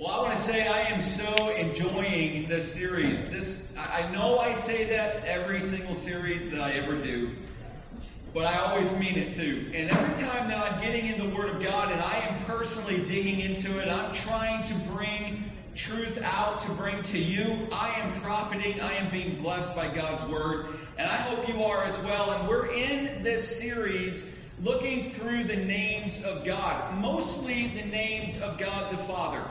Well, I want to say I am so enjoying this series. This I know I say that every single series that I ever do, but I always mean it too. And every time that I'm getting in the Word of God and I am personally digging into it, I'm trying to bring truth out to bring to you. I am profiting. I am being blessed by God's Word, and I hope you are as well. And we're in this series looking through the names of God, mostly the names of God the Father.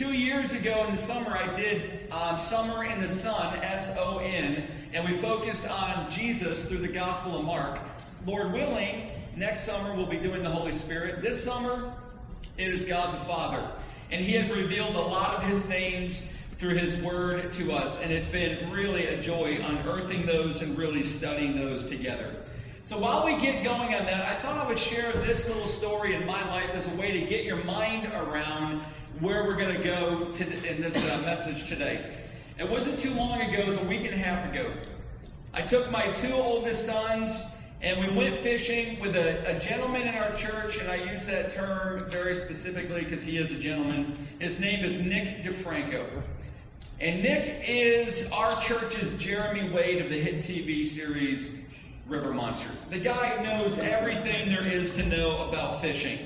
Two years ago in the summer, I did um, Summer in the Sun, S O N, and we focused on Jesus through the Gospel of Mark. Lord willing, next summer we'll be doing the Holy Spirit. This summer, it is God the Father. And He has revealed a lot of His names through His Word to us, and it's been really a joy unearthing those and really studying those together. So while we get going on that, I thought I would share this little story in my life as a way to get your mind around where we're going to go to, in this uh, message today. It wasn't too long ago, it was a week and a half ago. I took my two oldest sons and we went fishing with a, a gentleman in our church, and I use that term very specifically because he is a gentleman. His name is Nick DeFranco. And Nick is our church's Jeremy Wade of the hit TV series River Monsters. The guy knows everything there is to know about fishing.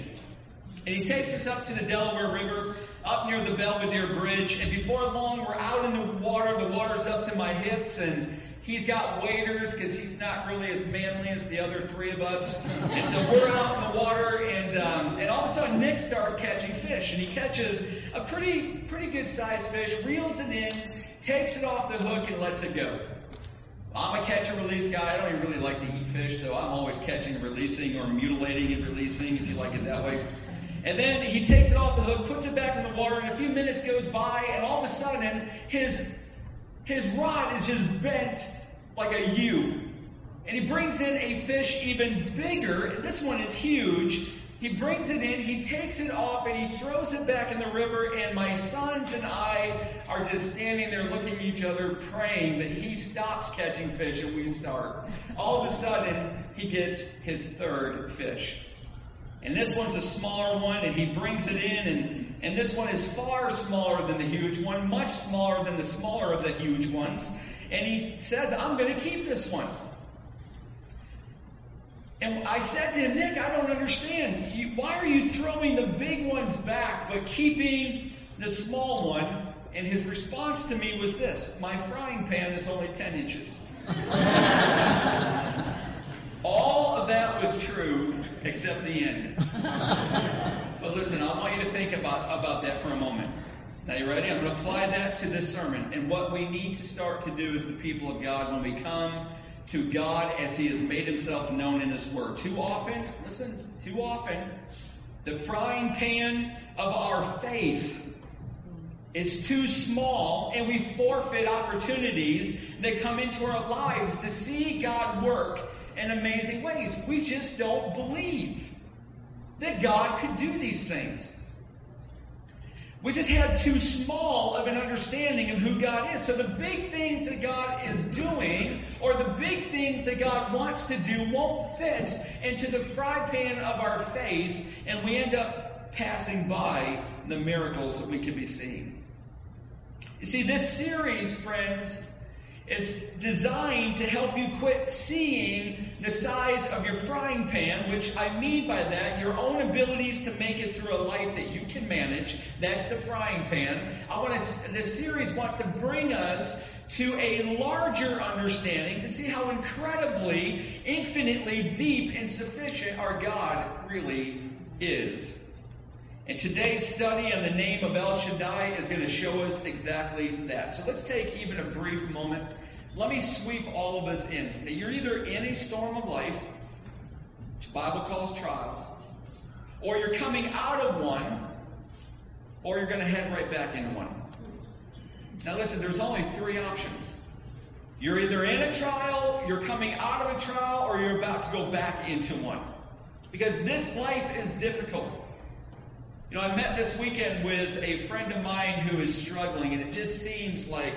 And he takes us up to the Delaware River, up near the Belvidere Bridge, and before long we're out in the water. The water's up to my hips, and he's got waders because he's not really as manly as the other three of us. And so we're out in the water, and um, and all of a sudden Nick starts catching fish, and he catches a pretty pretty good sized fish, reels it in, takes it off the hook, and lets it go. I'm a catch and release guy. I don't even really like to eat fish, so I'm always catching and releasing or mutilating and releasing, if you like it that way. And then he takes it off the hook, puts it back in the water, and a few minutes goes by, and all of a sudden his his rod is just bent like a U. And he brings in a fish even bigger. This one is huge. He brings it in, he takes it off, and he throws it back in the river. And my sons and I are just standing there looking at each other, praying that he stops catching fish and we start. All of a sudden, he gets his third fish. And this one's a smaller one, and he brings it in, and, and this one is far smaller than the huge one, much smaller than the smaller of the huge ones. And he says, I'm going to keep this one. And I said to him, Nick, I don't understand. Why are you throwing the big ones back but keeping the small one? And his response to me was this My frying pan is only 10 inches. All of that was true except the end. But listen, I want you to think about, about that for a moment. Now, you ready? I'm going to apply that to this sermon. And what we need to start to do as the people of God when we come to God as He has made Himself known in His Word. Too often, listen, too often, the frying pan of our faith is too small and we forfeit opportunities that come into our lives to see God work in amazing ways. We just don't believe that God could do these things. We just have too small of an understanding of who God is. So the big things that God is doing, or the big things that God wants to do, won't fit into the fry pan of our faith, and we end up passing by the miracles that we could be seeing. You see, this series, friends, is designed to help you quit seeing the size of your frying pan, which I mean by that, your own abilities to make it through a life that you can manage. That's the frying pan. I want to, this series wants to bring us to a larger understanding to see how incredibly, infinitely deep and sufficient our God really is. And today's study on the name of El Shaddai is going to show us exactly that. So let's take even a brief moment. Let me sweep all of us in. You're either in a storm of life, which the Bible calls trials, or you're coming out of one, or you're going to head right back into one. Now listen, there's only three options. You're either in a trial, you're coming out of a trial, or you're about to go back into one. Because this life is difficult. You know, I met this weekend with a friend of mine who is struggling, and it just seems like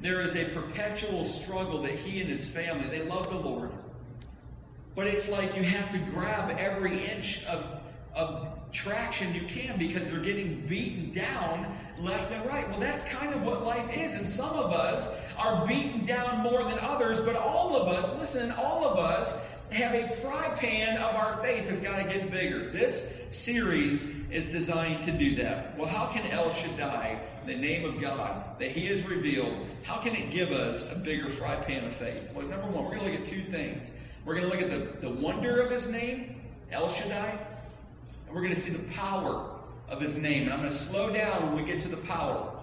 there is a perpetual struggle that he and his family, they love the Lord. But it's like you have to grab every inch of, of traction you can because they're getting beaten down left and right. Well, that's kind of what life is. And some of us are beaten down more than others, but all of us, listen, all of us have a fry pan of our faith that's got to get bigger. This series is designed to do that. Well, how can El Shaddai, the name of God that He has revealed, how can it give us a bigger fry pan of faith? Well, number one, we're going to look at two things. We're going to look at the, the wonder of His name, El Shaddai, and we're going to see the power of His name. And I'm going to slow down when we get to the power.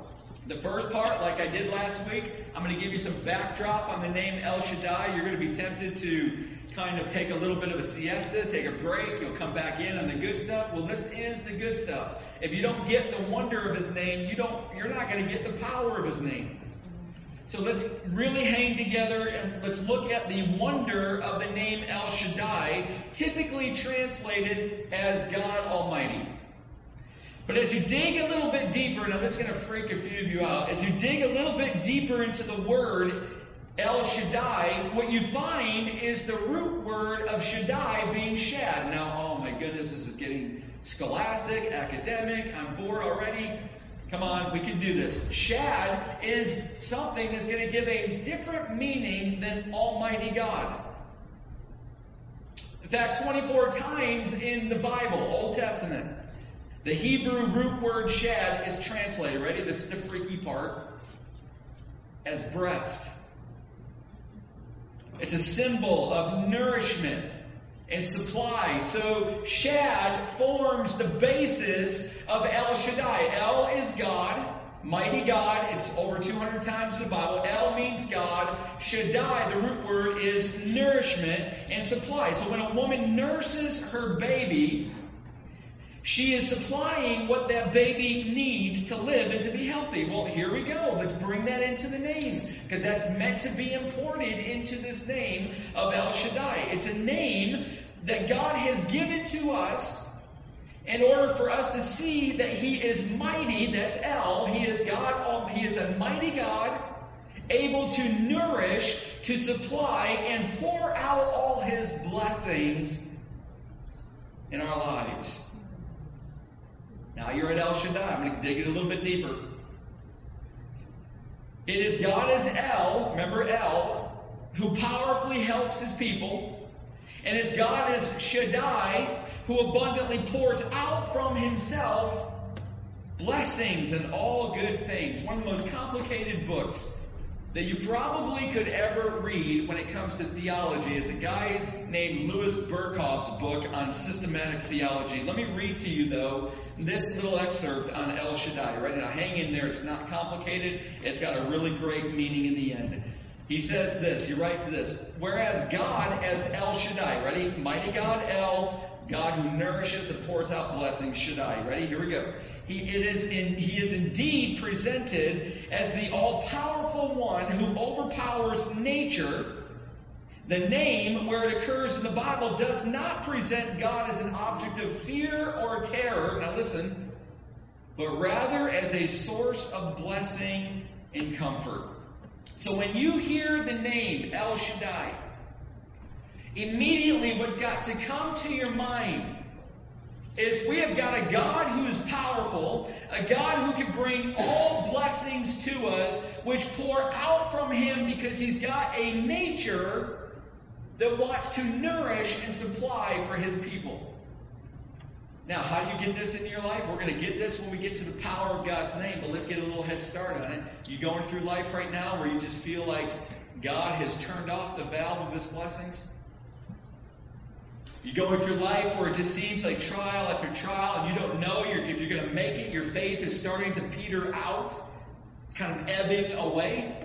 The first part, like I did last week, I'm going to give you some backdrop on the name El Shaddai. You're going to be tempted to kind of take a little bit of a siesta, take a break, you'll come back in on the good stuff. Well, this is the good stuff. If you don't get the wonder of his name, you don't you're not going to get the power of his name. So let's really hang together and let's look at the wonder of the name El Shaddai, typically translated as God Almighty. But as you dig a little bit deeper, now this is going to freak a few of you out, as you dig a little bit deeper into the word, El Shaddai, what you find is the root word of Shaddai being Shad. Now, oh my goodness, this is getting scholastic, academic. I'm bored already. Come on, we can do this. Shad is something that's going to give a different meaning than Almighty God. In fact, 24 times in the Bible, Old Testament, the Hebrew root word shad is translated, ready? This is the freaky part, as breast. It's a symbol of nourishment and supply. So Shad forms the basis of El Shaddai. El is God, mighty God. It's over 200 times in the Bible. El means God. Shaddai, the root word, is nourishment and supply. So when a woman nurses her baby, she is supplying what that baby needs to live and to be healthy. Well, here we go. Let's bring that into the name because that's meant to be imported into this name of El Shaddai. It's a name that God has given to us in order for us to see that He is mighty. That's El. He is God. He is a mighty God able to nourish, to supply, and pour out all His blessings in our lives. Now you're at El Shaddai. I'm going to dig it a little bit deeper. It is God as El, remember El, who powerfully helps his people. And it's God as Shaddai, who abundantly pours out from himself blessings and all good things. One of the most complicated books that you probably could ever read when it comes to theology is a guy named Louis Berkhof's book on systematic theology. Let me read to you, though, this little excerpt on El Shaddai. Right now, hang in there. It's not complicated. It's got a really great meaning in the end. He says this. He writes this. Whereas God as El Shaddai, ready? Mighty God El, God who nourishes and pours out blessings. Shaddai. Ready? Here we go. He, it is in, he is indeed presented as the all-powerful one who overpowers nature. The name, where it occurs in the Bible, does not present God as an object of fear or terror. Now listen, but rather as a source of blessing and comfort. So when you hear the name El Shaddai, immediately what's got to come to your mind is we have got a God who is powerful, a God who can bring all blessings to us, which pour out from him because he's got a nature that wants to nourish and supply for his people. Now, how do you get this in your life? We're going to get this when we get to the power of God's name, but let's get a little head start on it. You going through life right now where you just feel like God has turned off the valve of his blessings? You going through life where it just seems like trial after trial, and you don't know if you're going to make it. Your faith is starting to peter out, it's kind of ebbing away.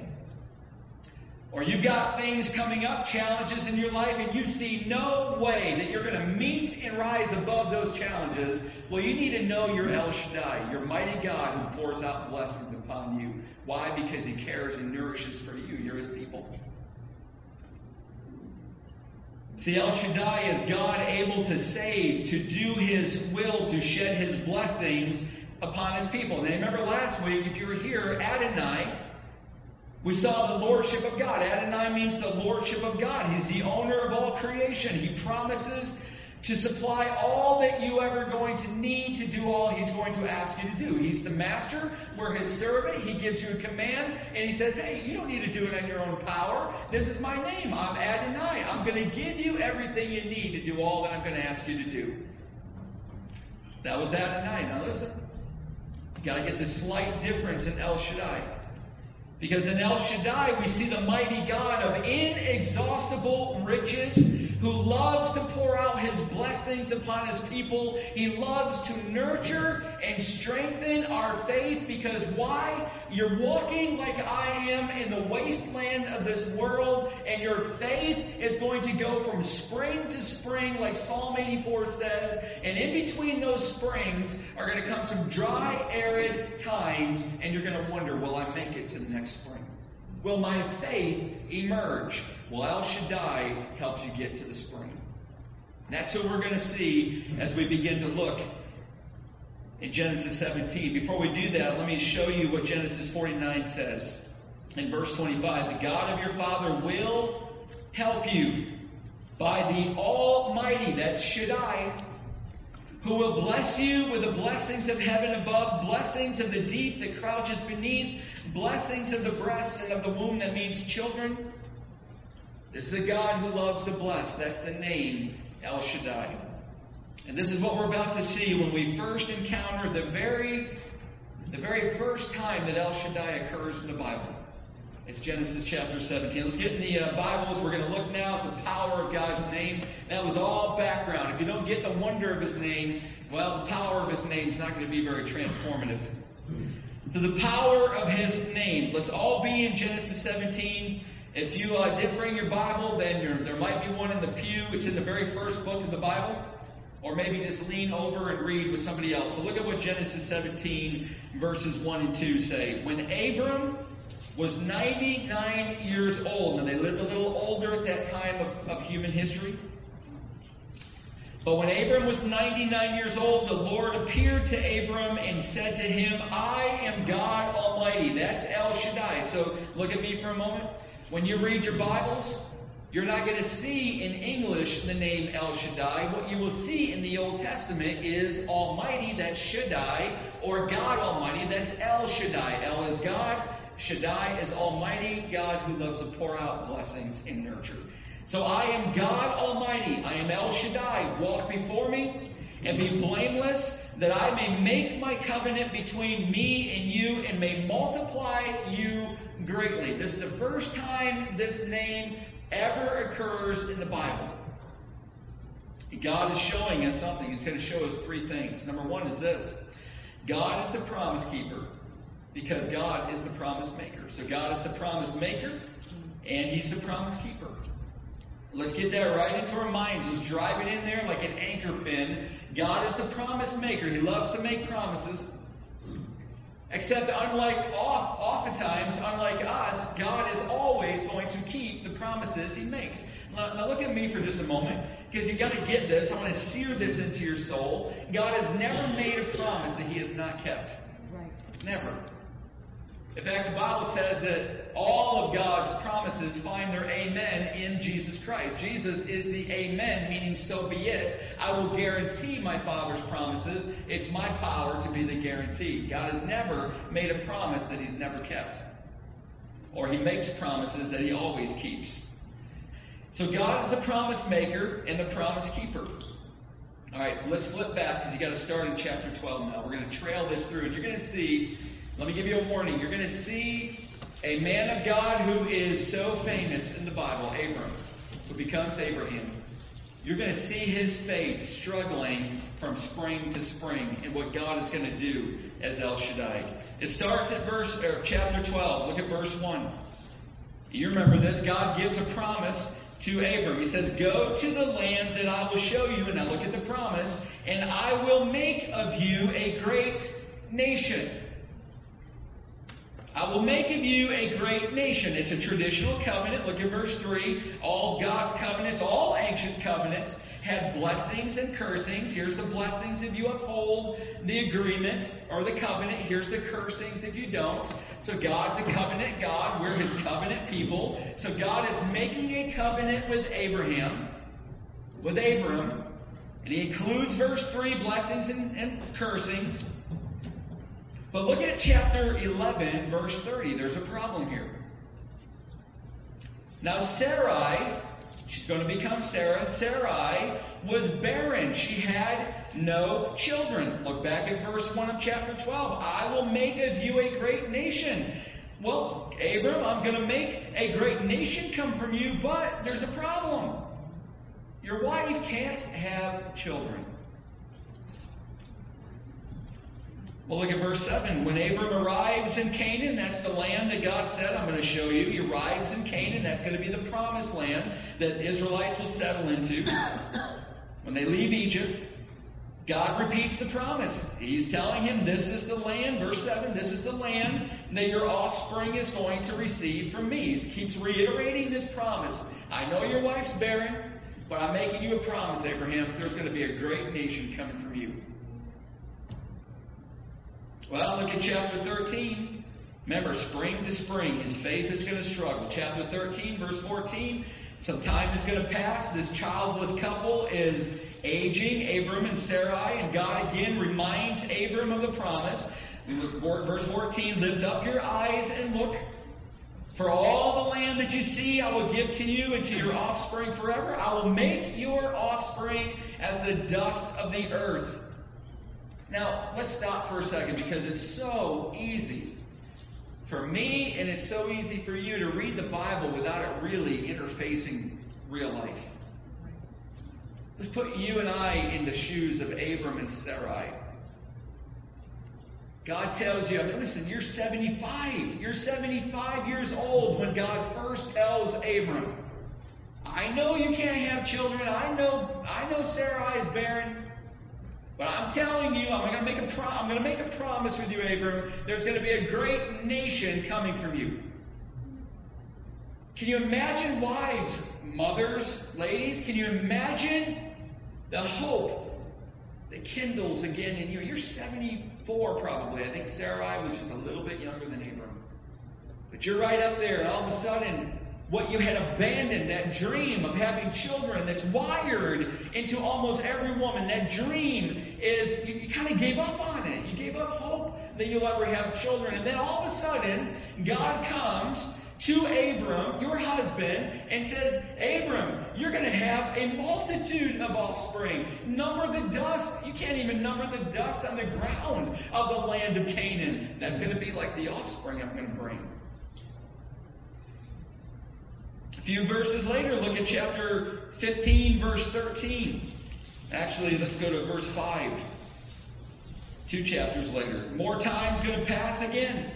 Or you've got things coming up, challenges in your life, and you see no way that you're going to meet and rise above those challenges. Well, you need to know you're El Shaddai, your mighty God who pours out blessings upon you. Why? Because he cares and nourishes for you. You're his people. See, El Shaddai is God able to save, to do His will, to shed His blessings upon His people. Now, remember last week, if you were here, Adonai, we saw the lordship of God. Adonai means the lordship of God. He's the owner of all creation. He promises to supply all that you ever going to need to do all he's going to ask you to do. He's the master, we're his servant, he gives you a command, and he says, Hey, you don't need to do it on your own power. This is my name. I'm Adonai. I'm going to give you everything you need to do all that I'm going to ask you to do. That was Adonai. Now listen. You got to get this slight difference in El Shaddai. Because in El Shaddai, we see the mighty God of inexhaustible riches who loves to pour out his blessings upon his people. He loves to nurture and strengthen our faith because why? You're walking like I am in the wasteland of this world, and your faith is going to go from spring to spring, like Psalm 84 says, and in between those springs are going to come some dry, arid times, and you're going to wonder, will I make it to the next spring? Will my faith emerge? Well, El Shaddai helps you get to the spring. That's who we're going to see as we begin to look in Genesis 17. Before we do that, let me show you what Genesis 49 says. In verse 25, the God of your father will help you by the Almighty, that's Shaddai, who will bless you with the blessings of heaven above, blessings of the deep that crouches beneath, blessings of the breast and of the womb that means children. This is the God who loves to bless. That's the name El Shaddai. And this is what we're about to see when we first encounter the very, the very first time that El Shaddai occurs in the Bible. It's Genesis chapter 17. Let's get in the uh, Bibles. We're going to look now at the power of God's name. That was all background. If you don't get the wonder of His name, well, the power of His name is not going to be very transformative. So the power of His name. Let's all be in Genesis 17. If you uh, did bring your Bible, then there might be one in the pew. It's in the very first book of the Bible. Or maybe just lean over and read with somebody else. But look at what Genesis 17, verses 1 and 2 say. When Abram was 99 years old, and they lived a little older at that time of, of human history. But when Abram was 99 years old, the Lord appeared to Abram and said to him, I am God Almighty. That's El Shaddai. So look at me for a moment. When you read your Bibles, you're not going to see in English the name El Shaddai. What you will see in the Old Testament is Almighty, that's Shaddai, or God Almighty, that's El Shaddai. El is God, Shaddai is Almighty, God who loves to pour out blessings and nurture. So I am God Almighty. I am El Shaddai. Walk before me and be blameless, that I may make my covenant between me and you and may multiply you greatly. This is the first time this name ever occurs in the Bible. God is showing us something. He's going to show us three things. Number one is this God is the promise keeper because God is the promise maker. So God is the promise maker and He's the promise keeper. Let's get that right into our minds. Let's drive it in there like an anchor pin. God is the promise maker. He loves to make promises. Except that unlike oftentimes, unlike us, God is always going to keep the promises he makes. Now, now look at me for just a moment, because you've got to get this. I want to sear this into your soul. God has never made a promise that he has not kept. Right. Never. In fact, the Bible says that all of God's promises find their amen in Jesus Christ. Jesus is the amen, meaning so be it. I will guarantee my Father's promises. It's my power to be the guarantee. God has never made a promise that he's never kept. Or he makes promises that he always keeps. So God is the promise maker and the promise keeper. All right, so let's flip back because you got to start in chapter 12 now. We're going to trail this through, and you're going to see let me give you a warning. You're going to see a man of God who is so famous in the Bible, Abram, who becomes Abraham. You're going to see his faith struggling from spring to spring and what God is going to do as El Shaddai. It starts at verse or chapter 12. Look at verse 1. You remember this. God gives a promise to Abram. He says, Go to the land that I will show you. And now look at the promise. And I will make of you a great nation. I will make of you a great nation. It's a traditional covenant. Look at verse 3. All God's covenants, all ancient covenants, had blessings and cursings. Here's the blessings if you uphold the agreement or the covenant. Here's the cursings if you don't. So God's a covenant God. We're his covenant people. So God is making a covenant with Abraham, with Abram, And he includes verse 3, blessings and, and cursings. But look at chapter 11, verse 30. There's a problem here. Now, Sarai, she's going to become Sarah. Sarai was barren. She had no children. Look back at verse 1 of chapter 12. I will make of you a great nation. Well, Abram, I'm going to make a great nation come from you, but there's a problem. Your wife can't have children. Well, look at verse 7. When Abram arrives in Canaan, that's the land that God said, I'm going to show you. He arrives in Canaan. That's going to be the promised land that Israelites will settle into. When they leave Egypt, God repeats the promise. He's telling him, This is the land, verse 7, this is the land that your offspring is going to receive from me. He keeps reiterating this promise. I know your wife's barren, but I'm making you a promise, Abraham. There's going to be a great nation coming from you. Well, look at chapter 13. Remember, spring to spring, his faith is going to struggle. Chapter 13, verse 14. Some time is going to pass. This childless couple is aging, Abram and Sarai, and God again reminds Abram of the promise. Verse 14, lift up your eyes and look. For all the land that you see, I will give to you and to your offspring forever. I will make your offspring as the dust of the earth. Now, let's stop for a second because it's so easy for me and it's so easy for you to read the Bible without it really interfacing real life. Let's put you and I in the shoes of Abram and Sarai. God tells you, I mean, listen, you're 75. You're 75 years old when God first tells Abram, I know you can't have children. I know, I know Sarai is barren. But I'm telling you, I'm going to make a pro- I'm going to make a promise with you, Abram. There's going to be a great nation coming from you. Can you imagine wives, mothers, ladies? Can you imagine the hope that kindles again in you? You're 74 probably. I think Sarai was just a little bit younger than Abram. But you're right up there, and all of a sudden, what you had abandoned, that dream of having children that's wired into almost every woman, that dream is, you, you kind of gave up on it. You gave up hope that you'll ever have children. And then all of a sudden, God comes to Abram, your husband, and says, Abram, you're going to have a multitude of offspring. Number the dust. You can't even number the dust on the ground of the land of Canaan. That's going to be like the offspring I'm going to bring. A few verses later, look at chapter 15, verse 13. Actually, let's go to verse 5. Two chapters later. More time's going to pass again.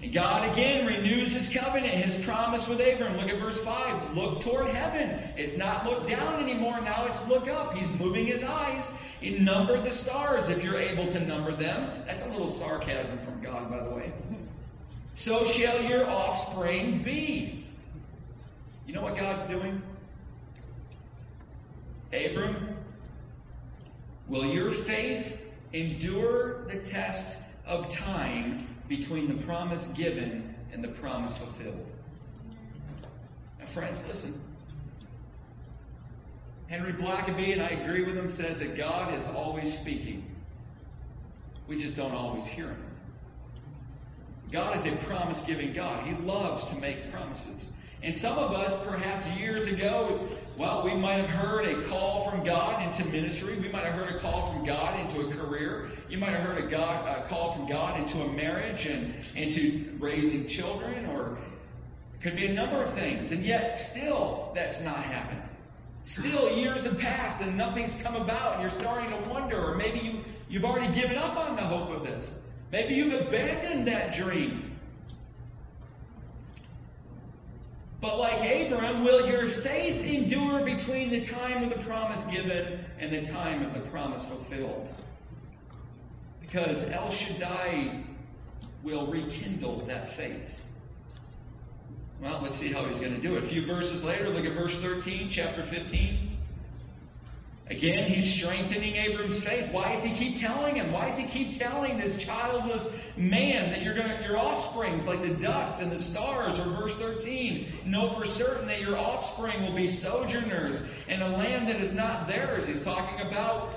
And God again renews his covenant, his promise with Abram. Look at verse 5. Look toward heaven. It's not look down anymore. Now it's look up. He's moving his eyes. And number the stars if you're able to number them. That's a little sarcasm from God, by the way. So shall your offspring be. You know what God's doing? Abram, will your faith endure the test of time between the promise given and the promise fulfilled? Now, friends, listen. Henry Blackaby, and I agree with him, says that God is always speaking. We just don't always hear him. God is a promise giving God. He loves to make promises. And some of us, perhaps years ago, well, we might have heard a call from God into ministry. We might have heard a call from God into a career. You might have heard a, God, a call from God into a marriage and into raising children, or it could be a number of things. And yet, still, that's not happened. Still, years have passed and nothing's come about, and you're starting to wonder, or maybe you, you've already given up on the hope of this. Maybe you've abandoned that dream. But like Abram, will your faith endure between the time of the promise given and the time of the promise fulfilled? Because El Shaddai will rekindle that faith. Well, let's see how he's going to do it. A few verses later, look at verse 13, chapter 15. Again, he's strengthening Abram's faith. Why does he keep telling him? Why does he keep telling this childless man that you're going your offspring's like the dust and the stars? Or verse 13, know for certain that your offspring will be sojourners in a land that is not theirs. He's talking about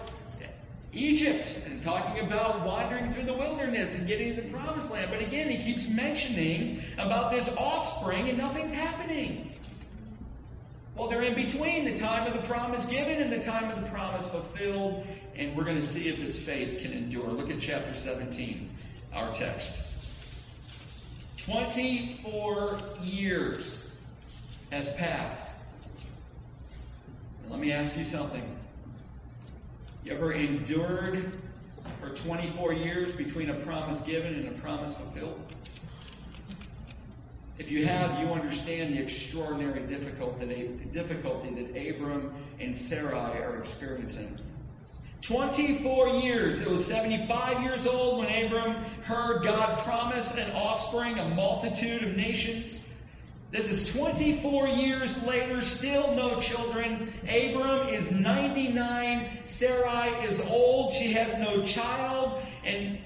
Egypt and talking about wandering through the wilderness and getting to the promised land. But again, he keeps mentioning about this offspring and nothing's happening. Well, they're in between the time of the promise given and the time of the promise fulfilled, and we're going to see if his faith can endure. Look at chapter 17, our text. 24 years has passed. Let me ask you something. You ever endured for 24 years between a promise given and a promise fulfilled? If you have, you understand the extraordinary difficulty that Abram and Sarai are experiencing. 24 years. It was 75 years old when Abram heard God promise an offspring, a multitude of nations. This is 24 years later, still no children. Abram is 99. Sarai is old. She has no child. And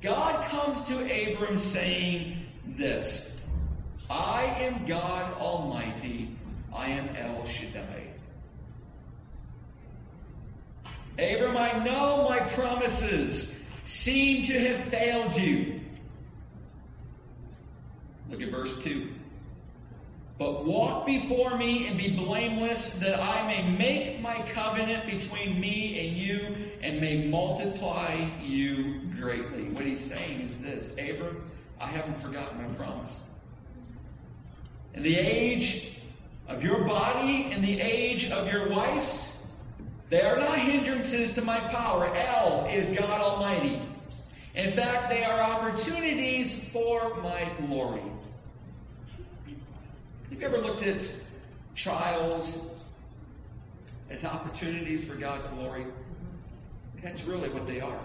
God comes to Abram saying this I am God Almighty. I am El Shaddai. Abram, I know my promises seem to have failed you. Look at verse 2. But walk before me and be blameless, that I may make my covenant between me and you and may multiply you greatly. What he's saying is this Abram, I haven't forgotten my promise. In the age of your body and the age of your wife's, they are not hindrances to my power. El is God Almighty. In fact, they are opportunities for my glory. Have you ever looked at trials as opportunities for God's glory? That's really what they are.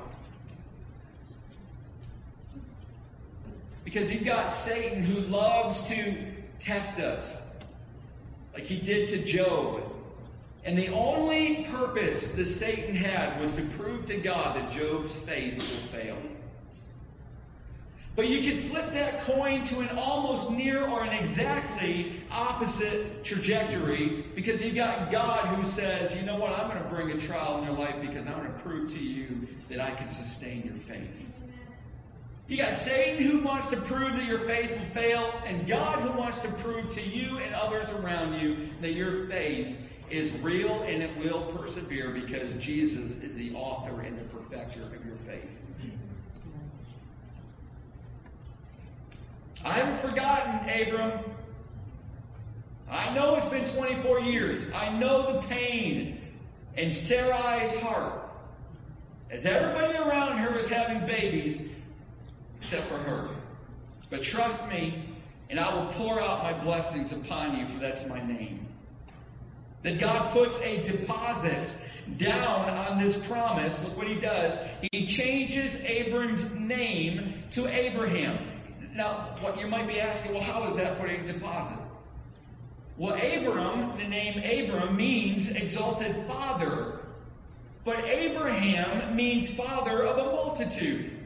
Because you've got Satan who loves to test us, like he did to Job. And the only purpose that Satan had was to prove to God that Job's faith will fail. But you can flip that coin to an almost near or an exactly opposite trajectory because you've got God who says, you know what, I'm going to bring a trial in your life because I'm going to prove to you that I can sustain your faith. You got Satan who wants to prove that your faith will fail, and God who wants to prove to you and others around you that your faith is real and it will persevere because Jesus is the author and the perfecter of your faith. I haven't forgotten, Abram. I know it's been 24 years. I know the pain in Sarai's heart. As everybody around her is having babies, except for her. But trust me, and I will pour out my blessings upon you, for that's my name. That God puts a deposit down on this promise. Look what he does. He changes Abram's name to Abraham. Now, what you might be asking, well, how is that putting a deposit? Well, Abram, the name Abram means exalted father. But Abraham means father of a multitude.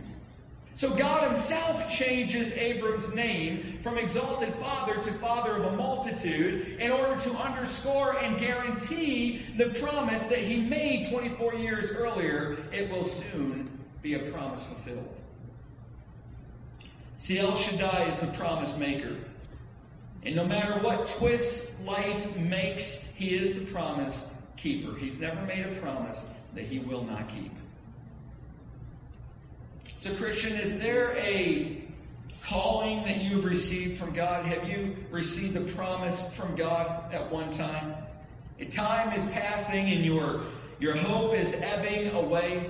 So God himself changes Abram's name from exalted father to father of a multitude in order to underscore and guarantee the promise that he made 24 years earlier. It will soon be a promise fulfilled. See, El Shaddai is the promise maker. And no matter what twists life makes, he is the promise keeper. He's never made a promise that he will not keep. So, Christian, is there a calling that you have received from God? Have you received a promise from God at one time? A time is passing and your, your hope is ebbing away.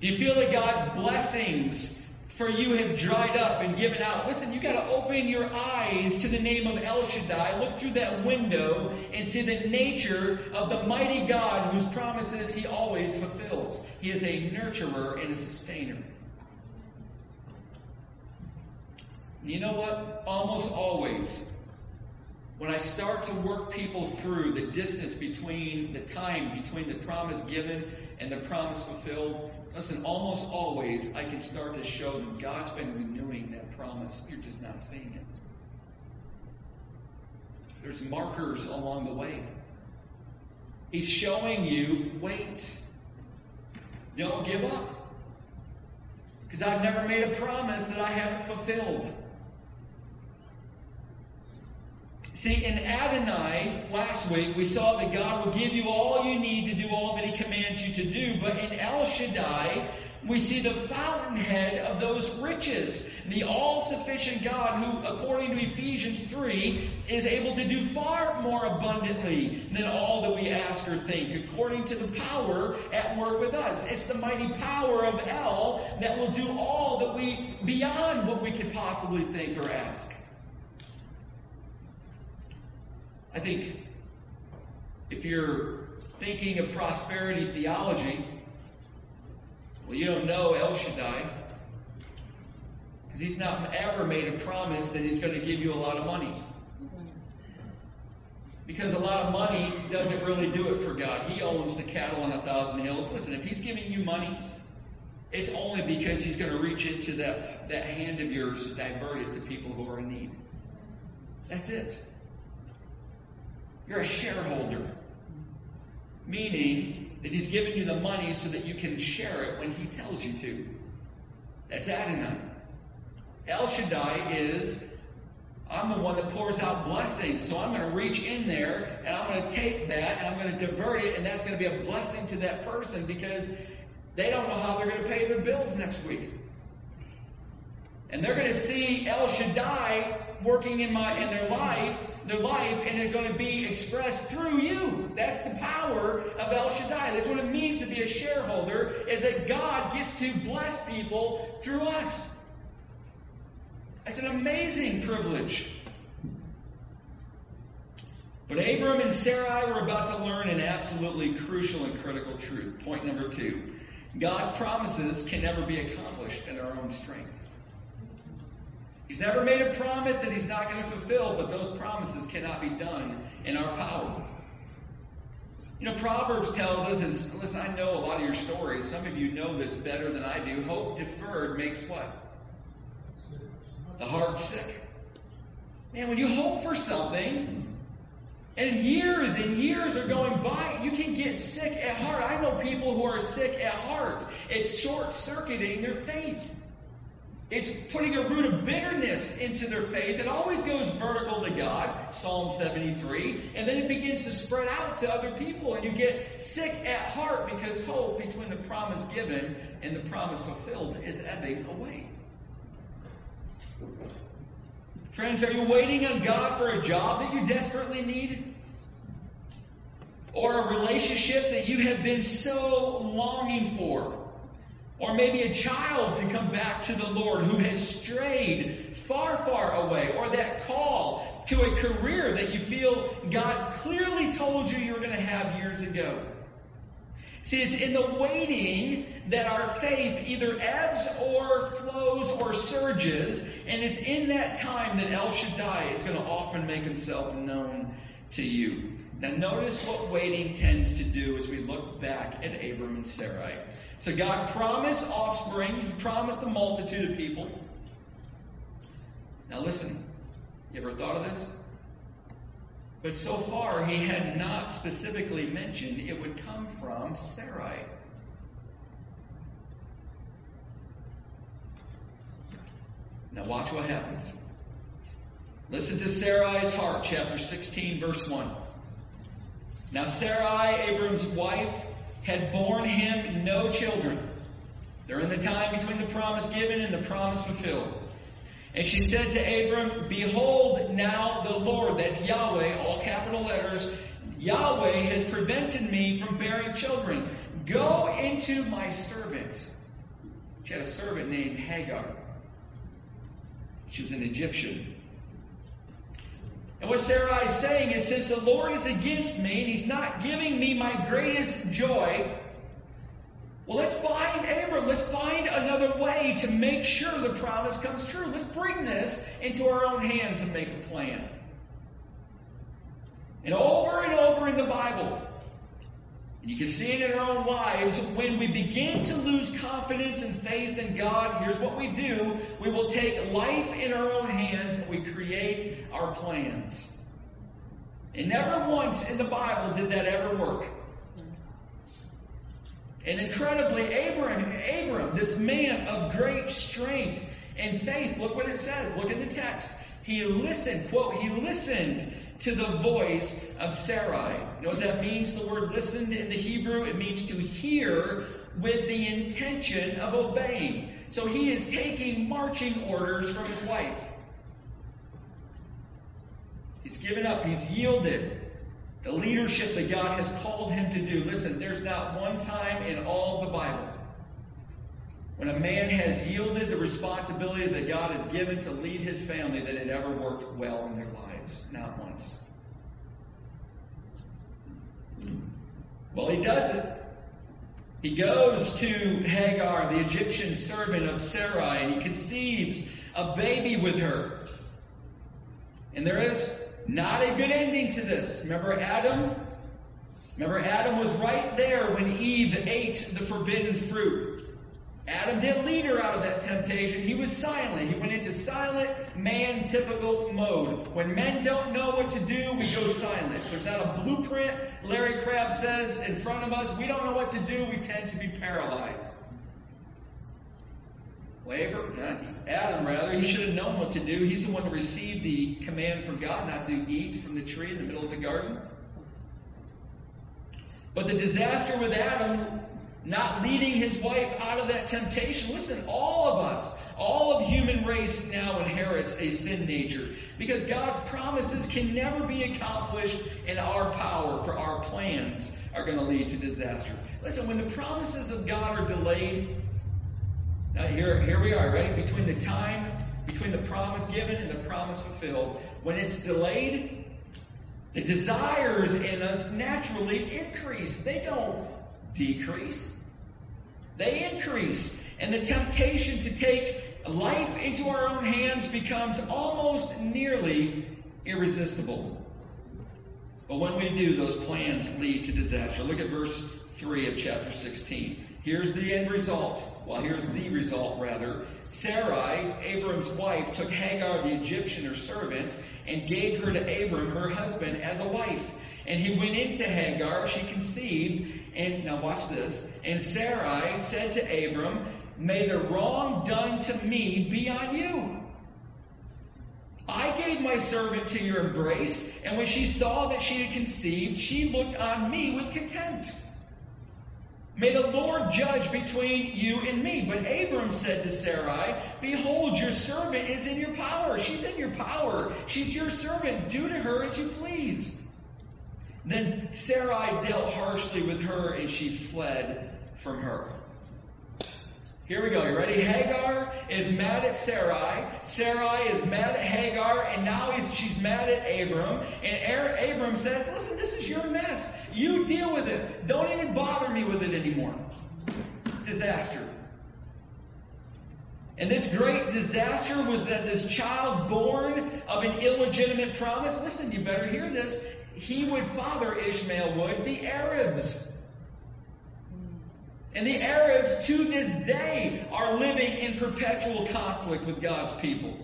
Do you feel that God's blessings for you have dried up and given out. Listen, you got to open your eyes to the name of El Shaddai. Look through that window and see the nature of the mighty God whose promises he always fulfills. He is a nurturer and a sustainer. You know what? Almost always, when I start to work people through the distance between the time between the promise given and the promise fulfilled, listen, almost always I can start to show them God's been renewing that promise. You're just not seeing it. There's markers along the way. He's showing you wait. Don't give up. Because I've never made a promise that I haven't fulfilled. See, in Adonai, last week, we saw that God will give you all you need to do all that He commands you to do. But in El Shaddai, we see the fountainhead of those riches, the all sufficient God who, according to Ephesians 3, is able to do far more abundantly than all that we ask or think, according to the power at work with us. It's the mighty power of El that will do all that we, beyond what we could possibly think or ask. I think if you're thinking of prosperity theology, well, you don't know El Shaddai because he's not ever made a promise that he's going to give you a lot of money. Because a lot of money doesn't really do it for God. He owns the cattle on a thousand hills. Listen, if he's giving you money, it's only because he's going to reach into that, that hand of yours to divert it to people who are in need. That's it. You're a shareholder. Meaning that he's given you the money so that you can share it when he tells you to. That's Adonai. El Shaddai is, I'm the one that pours out blessings. So I'm going to reach in there and I'm going to take that and I'm going to divert it and that's going to be a blessing to that person because they don't know how they're going to pay their bills next week. And they're going to see El Shaddai working in my in their life, their life, and it's going to be expressed through you. That's the power of El Shaddai. That's what it means to be a shareholder, is that God gets to bless people through us. That's an amazing privilege. But Abram and Sarai were about to learn an absolutely crucial and critical truth. Point number two God's promises can never be accomplished in our own strength. He's never made a promise that he's not going to fulfill, but those promises cannot be done in our power. You know, Proverbs tells us, and listen, I know a lot of your stories. Some of you know this better than I do. Hope deferred makes what? The heart sick. Man, when you hope for something, and years and years are going by, you can get sick at heart. I know people who are sick at heart. It's short circuiting their faith. It's putting a root of bitterness into their faith. It always goes vertical to God, Psalm 73, and then it begins to spread out to other people, and you get sick at heart because hope between the promise given and the promise fulfilled is ebbing away. Friends, are you waiting on God for a job that you desperately need? Or a relationship that you have been so longing for? Or maybe a child to come back to the Lord who has strayed far, far away. Or that call to a career that you feel God clearly told you you were going to have years ago. See, it's in the waiting that our faith either ebbs or flows or surges, and it's in that time that El Shaddai is going to often make himself known to you. Now, notice what waiting tends to do as we look back at Abram and Sarai. So God promised offspring. He promised a multitude of people. Now listen, you ever thought of this? But so far, he had not specifically mentioned it would come from Sarai. Now watch what happens. Listen to Sarai's heart, chapter 16, verse 1. Now Sarai, Abram's wife, had borne him no children. They're the time between the promise given and the promise fulfilled. And she said to Abram, Behold, now the Lord, that's Yahweh, all capital letters, Yahweh has prevented me from bearing children. Go into my servant. She had a servant named Hagar. She was an Egyptian. And what Sarai is saying is since the Lord is against me and he's not giving me my greatest joy, well, let's find Abram. Let's find another way to make sure the promise comes true. Let's bring this into our own hands and make a plan. And over and over in the Bible, and you can see it in our own lives, when we begin to lose confidence and faith in God, here's what we do. We will take life in our own hands and we create our plans. And never once in the Bible did that ever work. And incredibly, Abram, Abram, this man of great strength and faith, look what it says. Look at the text. He listened, quote, he listened to the voice of Sarai. You know what that means? The word listened in the Hebrew? It means to hear with the intention of obeying. So he is taking marching orders from his wife. He's given up, he's yielded the leadership that God has called him to do. Listen, there's not one time in all the Bible when a man has yielded the responsibility that God has given to lead his family that it ever worked well in their Not once. Well, he does it. He goes to Hagar, the Egyptian servant of Sarai, and he conceives a baby with her. And there is not a good ending to this. Remember Adam? Remember, Adam was right there when Eve ate the forbidden fruit. Adam didn't lead her out of that temptation. He was silent. He went into silent man typical mode. When men don't know what to do, we go silent. There's not a blueprint, Larry Crabb says, in front of us. We don't know what to do. We tend to be paralyzed. Uh, Adam, rather, he should have known what to do. He's the one that received the command from God not to eat from the tree in the middle of the garden. But the disaster with Adam not leading his wife out of that temptation. Listen, all of us, all of human race now inherits a sin nature because God's promises can never be accomplished in our power, for our plans are going to lead to disaster. Listen, when the promises of God are delayed, now here, here we are, right? Between the time, between the promise given and the promise fulfilled. When it's delayed, the desires in us naturally increase. They don't decrease. They increase. And the temptation to take life into our own hands becomes almost nearly irresistible. But when we do, those plans lead to disaster. Look at verse 3 of chapter 16. Here's the end result. Well, here's the result, rather. Sarai, Abram's wife, took Hagar, the Egyptian, her servant, and gave her to Abram, her husband, as a wife. And he went into Hagar. She conceived. And now watch this. And Sarai said to Abram, May the wrong done to me be on you. I gave my servant to your embrace, and when she saw that she had conceived, she looked on me with contempt. May the Lord judge between you and me. But Abram said to Sarai, Behold, your servant is in your power. She's in your power. She's your servant. Do to her as you please. Then Sarai dealt harshly with her, and she fled from her. Here we go. You ready? Hagar is mad at Sarai. Sarai is mad at Hagar, and now she's mad at Abram. And Abram says, Listen, this is your mess. You deal with it. Don't even bother me with it anymore. Disaster. And this great disaster was that this child born of an illegitimate promise, listen, you better hear this, he would father Ishmael would, the Arabs. And the Arabs to this day are living in perpetual conflict with God's people.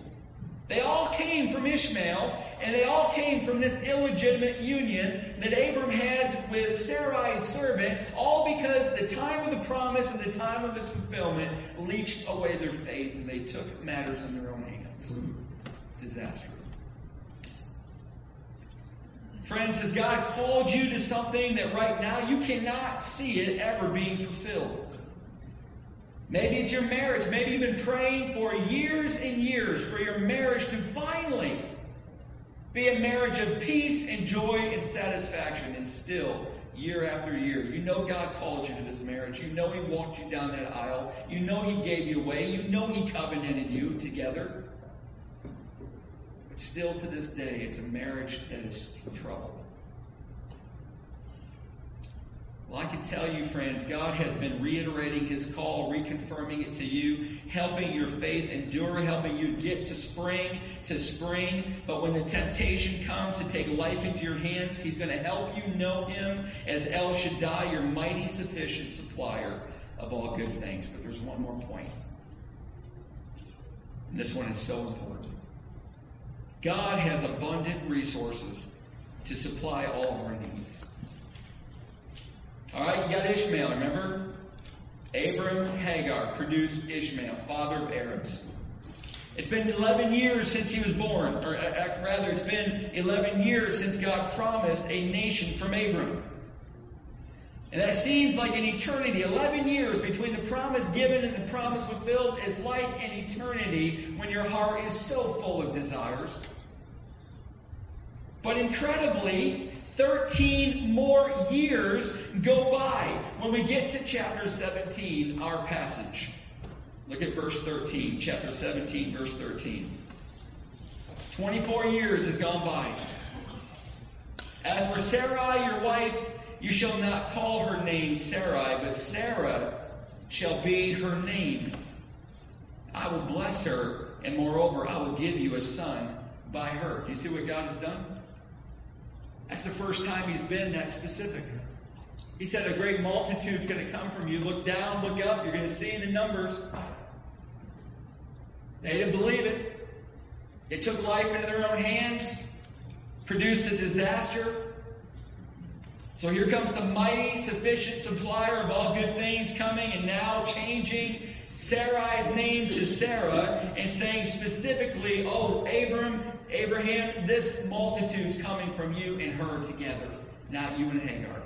They all came from Ishmael, and they all came from this illegitimate union that Abram had with Sarai's servant, all because the time of the promise and the time of its fulfillment leached away their faith, and they took matters in their own hands. Disaster. Friends, has God called you to something that right now you cannot see it ever being fulfilled? Maybe it's your marriage. Maybe you've been praying for years and years for your marriage to finally be a marriage of peace and joy and satisfaction. And still, year after year, you know God called you to this marriage. You know He walked you down that aisle. You know He gave you away. You know He covenanted you together. But still to this day, it's a marriage that is troubled. Well, I can tell you, friends, God has been reiterating His call, reconfirming it to you, helping your faith endure, helping you get to spring, to spring. But when the temptation comes to take life into your hands, He's going to help you know Him as El Shaddai, your mighty, sufficient supplier of all good things. But there's one more point. And this one is so important. God has abundant resources to supply all of our needs. All right, you got Ishmael, remember? Abram Hagar produced Ishmael, father of Arabs. It's been 11 years since he was born, or uh, uh, rather, it's been 11 years since God promised a nation from Abram. And that seems like an eternity. 11 years between the promise given and the promise fulfilled is like an eternity when your heart is so full of desires. But incredibly, 13 more years go by when we get to chapter 17, our passage. Look at verse 13, chapter 17, verse 13. 24 years has gone by. As for Sarai, your wife, you shall not call her name Sarai, but Sarah shall be her name. I will bless her, and moreover, I will give you a son by her. Do you see what God has done? That's the first time he's been that specific. He said, A great multitude's going to come from you. Look down, look up. You're going to see the numbers. They didn't believe it. They took life into their own hands, produced a disaster. So here comes the mighty, sufficient supplier of all good things coming and now changing Sarai's name to Sarah and saying specifically, Oh, Abram, Abraham, this multitude's coming from you and her together, not you and Hagar.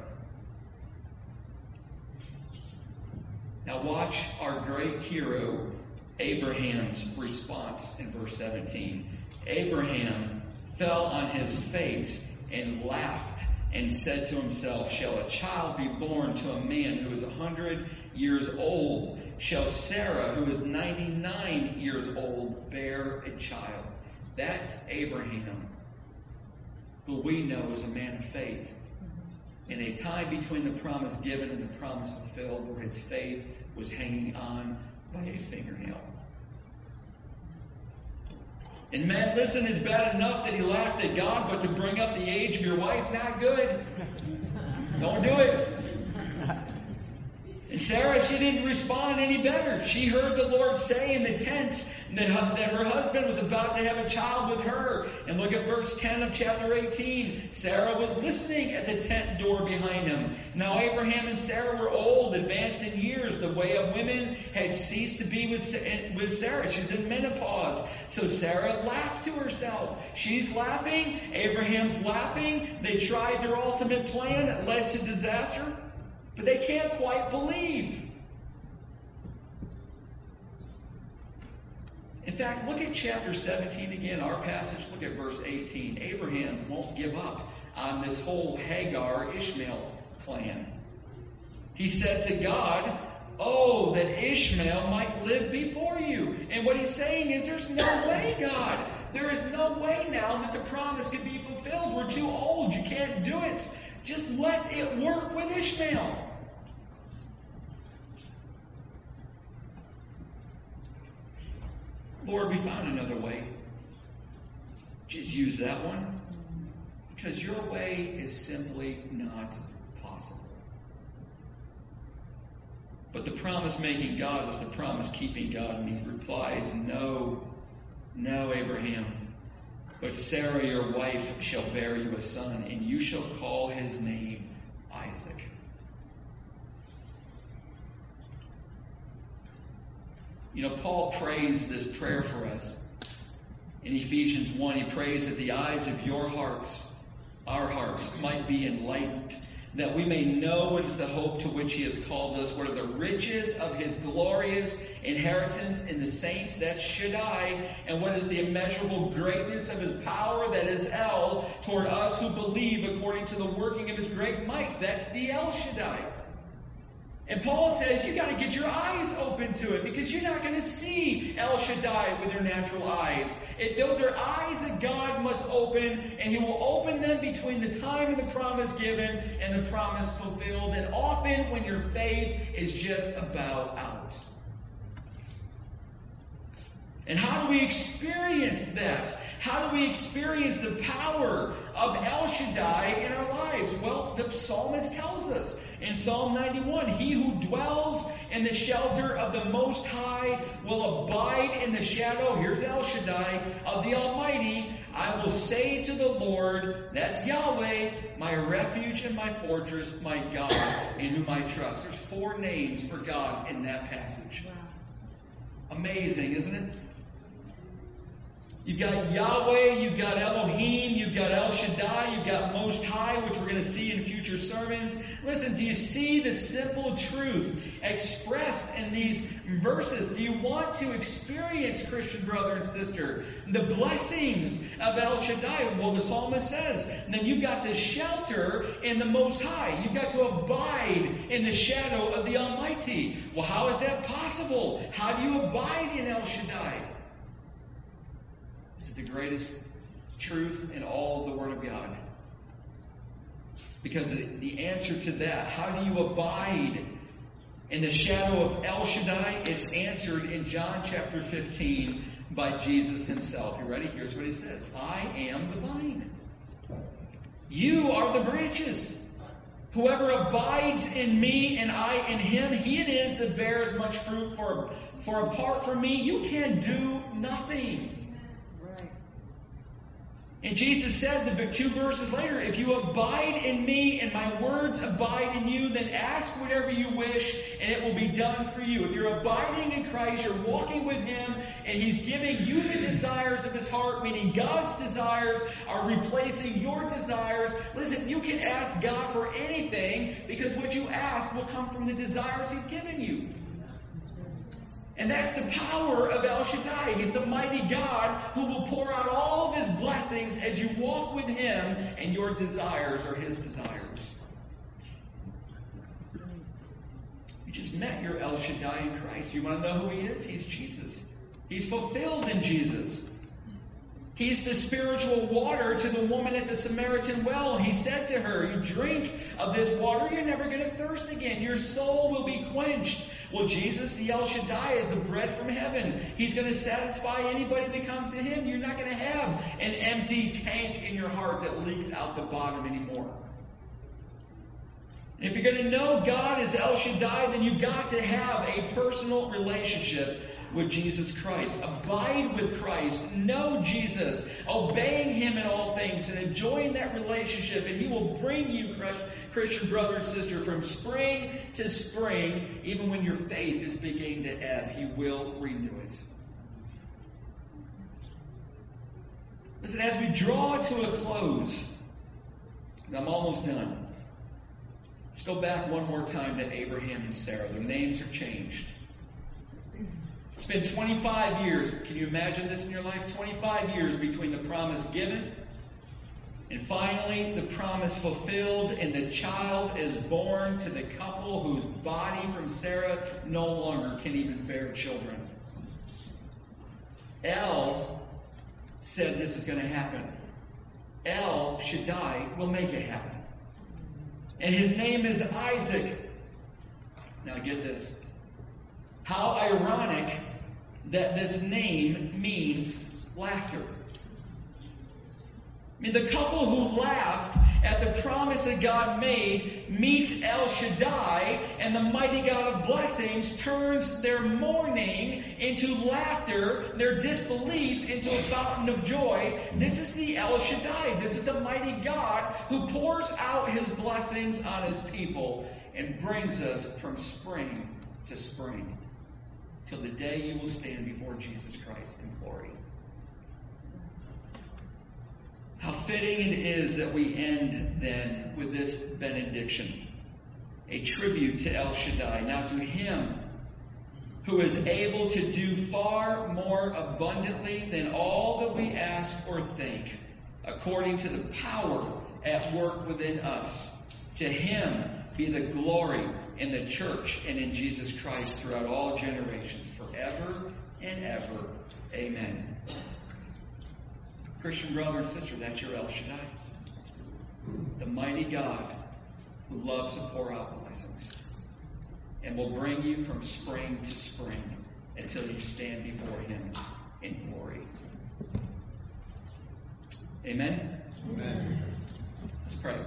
Now, watch our great hero, Abraham's response in verse 17. Abraham fell on his face and laughed and said to himself, Shall a child be born to a man who is a hundred years old? Shall Sarah, who is ninety nine years old, bear a child? That's Abraham, who we know is a man of faith. In a time between the promise given and the promise fulfilled, where his faith was hanging on by a fingernail. And man, listen, it's bad enough that he laughed at God, but to bring up the age of your wife, not good. Don't do it. And Sarah, she didn't respond any better. She heard the Lord say in the tent that, that her husband was about to have a child with her. And look at verse 10 of chapter 18. Sarah was listening at the tent door behind him. Now Abraham and Sarah were old, advanced in years. The way of women had ceased to be with, with Sarah. She's in menopause. So Sarah laughed to herself. She's laughing. Abraham's laughing. They tried their ultimate plan that led to disaster. But they can't quite believe. In fact, look at chapter 17 again, our passage. Look at verse 18. Abraham won't give up on this whole Hagar Ishmael plan. He said to God, Oh, that Ishmael might live before you. And what he's saying is, There's no way, God. There is no way now that the promise can be fulfilled. We're too old. You can't do it. Just let it work with Ishmael. Lord, we found another way. Just use that one. Because your way is simply not possible. But the promise making God is the promise keeping God. And he replies, No, no, Abraham. But Sarah, your wife, shall bear you a son, and you shall call his name Isaac. You know, Paul prays this prayer for us. In Ephesians 1, he prays that the eyes of your hearts, our hearts, might be enlightened, that we may know what is the hope to which he has called us, what are the riches of his glorious inheritance in the saints, that's Shaddai, and what is the immeasurable greatness of his power, that is El, toward us who believe according to the working of his great might, that's the El Shaddai. And Paul says you got to get your eyes open to it because you're not going to see El Shaddai with your natural eyes. It, those are eyes that God must open, and He will open them between the time of the promise given and the promise fulfilled. And often when your faith is just about out. And how do we experience that? How do we experience the power of El Shaddai in our lives? Well, the psalmist tells us in Psalm 91 He who dwells in the shelter of the Most High will abide in the shadow, here's El Shaddai, of the Almighty. I will say to the Lord, that's Yahweh, my refuge and my fortress, my God, in whom I trust. There's four names for God in that passage. Amazing, isn't it? You've got Yahweh, you've got Elohim, you've got El Shaddai, you've got Most High, which we're going to see in future sermons. Listen, do you see the simple truth expressed in these verses? Do you want to experience, Christian brother and sister, the blessings of El Shaddai? Well, the psalmist says, then you've got to shelter in the Most High. You've got to abide in the shadow of the Almighty. Well, how is that possible? How do you abide in El Shaddai? Is the greatest truth in all of the Word of God. Because the answer to that, how do you abide in the shadow of El Shaddai, is answered in John chapter 15 by Jesus himself. You ready? Here's what he says I am the vine. You are the branches. Whoever abides in me and I in him, he it is that bears much fruit. For, for apart from me, you can do nothing. And Jesus said the two verses later, if you abide in me and my words abide in you, then ask whatever you wish and it will be done for you. If you're abiding in Christ, you're walking with him and he's giving you the desires of his heart, meaning God's desires are replacing your desires. Listen, you can ask God for anything because what you ask will come from the desires he's given you. And that's the power of El Shaddai. He's the mighty God who will pour out all of his blessings as you walk with him, and your desires are his desires. You just met your El Shaddai in Christ. You want to know who he is? He's Jesus. He's fulfilled in Jesus. He's the spiritual water to the woman at the Samaritan well. He said to her, You drink of this water, you're never going to thirst again. Your soul will be quenched. Well, Jesus, the El Shaddai, is a bread from heaven. He's going to satisfy anybody that comes to Him. You're not going to have an empty tank in your heart that leaks out the bottom anymore. And if you're going to know God is El Shaddai, then you've got to have a personal relationship with Jesus Christ. Abide with Christ. Know Jesus. Obeying Him in all things and enjoying that relationship. And He will bring you, Christian brother and sister, from spring to spring, even when your faith is beginning to ebb. He will renew it. Listen, as we draw to a close, I'm almost done. Let's go back one more time to Abraham and Sarah. Their names are changed. It's been 25 years. Can you imagine this in your life? 25 years between the promise given and finally the promise fulfilled, and the child is born to the couple whose body from Sarah no longer can even bear children. El said this is going to happen. El Shaddai will make it happen. And his name is Isaac. Now get this. How ironic that this name means laughter. I mean, the couple who laughed at the promise that God made meets El Shaddai, and the mighty God of blessings turns their mourning into laughter, their disbelief into a fountain of joy. This is the El Shaddai. This is the mighty God who pours out his blessings on his people and brings us from spring to spring till the day you will stand before Jesus Christ in glory. How fitting it is that we end then with this benediction, a tribute to El Shaddai. Now, to him who is able to do far more abundantly than all that we ask or think, according to the power at work within us. To him be the glory in the church and in Jesus Christ throughout all generations, forever and ever. Amen. Christian brother and sister, that's your El Shaddai. The mighty God who loves to pour out blessings and will bring you from spring to spring until you stand before Him in glory. Amen? Amen. Let's pray.